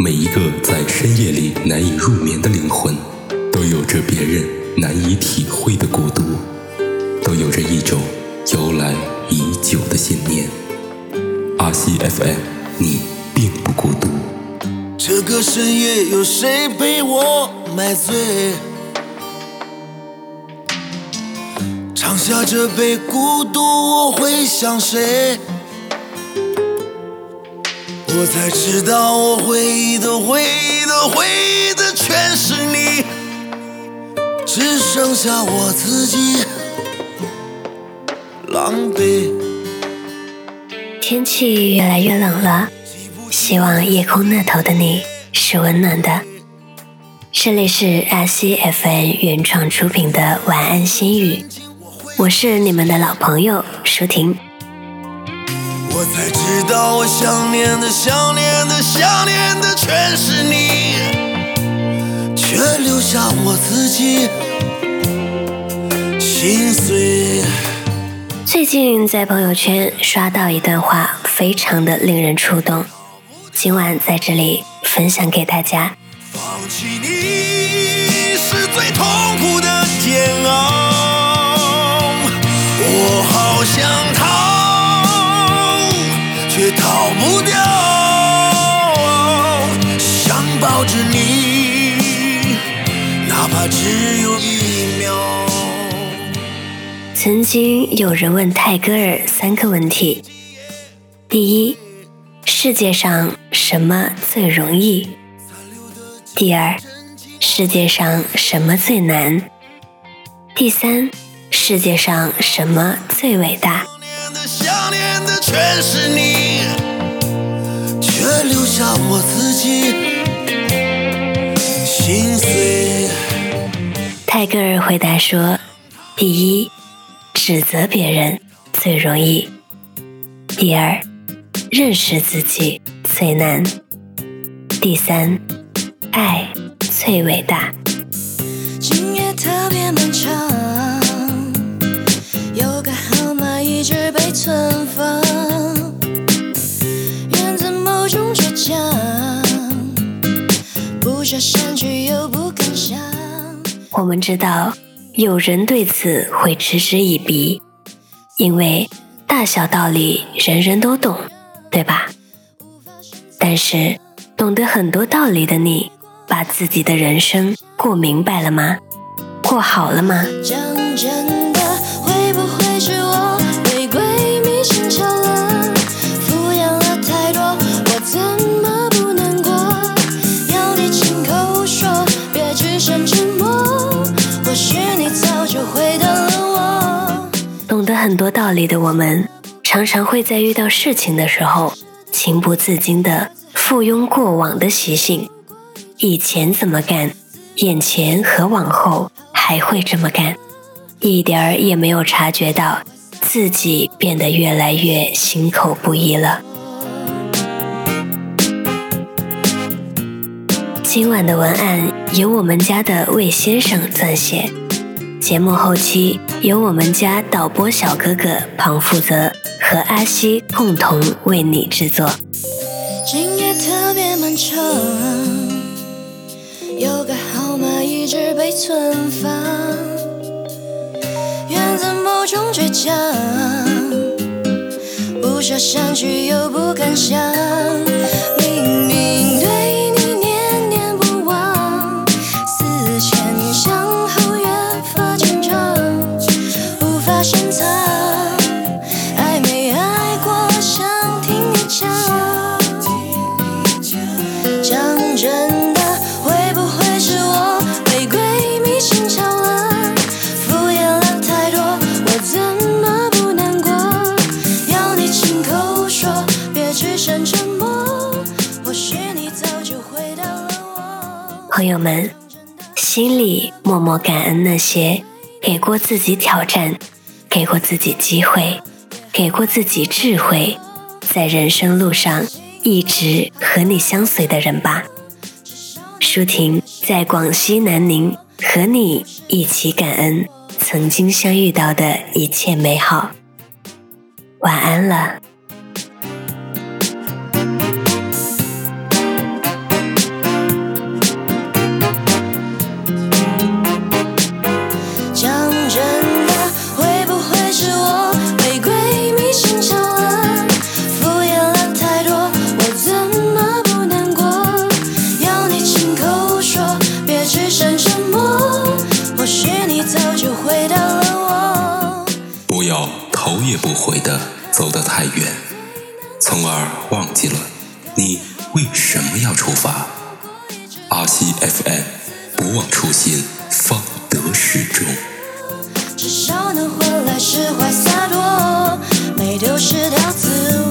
每一个在深夜里难以入眠的灵魂，都有着别人难以体会的孤独，都有着一种由来已久的信念。阿西 FM，你并不孤独。这个深夜有谁陪我买醉？尝下这杯孤独，我会想谁？我才知道，我回忆的回忆的回忆的全是你，只剩下我自己狼狈。天气越来越冷了，希望夜空那头的你是温暖的。这里是阿西 FN 原创出品的晚安心语，我是你们的老朋友舒婷。我才知道，我想念的、想念的、想念的全是你，却留下我自己心碎。最近在朋友圈刷到一段话，非常的令人触动，今晚在这里分享给大家。放弃你是最痛苦的煎熬，我好想你，哪怕只有一秒。曾经有人问泰戈尔三个问题：第一，世界上什么最容易？第二，世界上什么最难？第三，世界上什么最伟大？想念的、想念的全是你，却留下我自己。泰戈尔回答说：第一，指责别人最容易；第二，认识自己最难；第三，爱最伟大。今夜特别漫长，有个号码一直被存我们知道，有人对此会嗤之以鼻，因为大小道理人人都懂，对吧？但是，懂得很多道理的你，把自己的人生过明白了吗？过好了吗？很多道理的我们，常常会在遇到事情的时候，情不自禁地附庸过往的习性。以前怎么干，眼前和往后还会这么干，一点儿也没有察觉到自己变得越来越心口不一了。今晚的文案由我们家的魏先生撰写，节目后期由我们家导播小哥哥庞负责和阿西共同为你制作。今夜特别漫长，有个号码一直被存放，源自某种倔强，不舍删去又不敢想，朋友们，心里默默感恩那些给过自己挑战、给过自己机会、给过自己智慧，在人生路上一直和你相随的人吧。舒婷在广西南宁和你一起感恩曾经相遇到的一切美好。晚安了。不回的走得太远，从而忘记了你为什么要出发。阿西 FM，不忘初心，方得始终。至少能换来释怀洒脱，没丢失掉自我。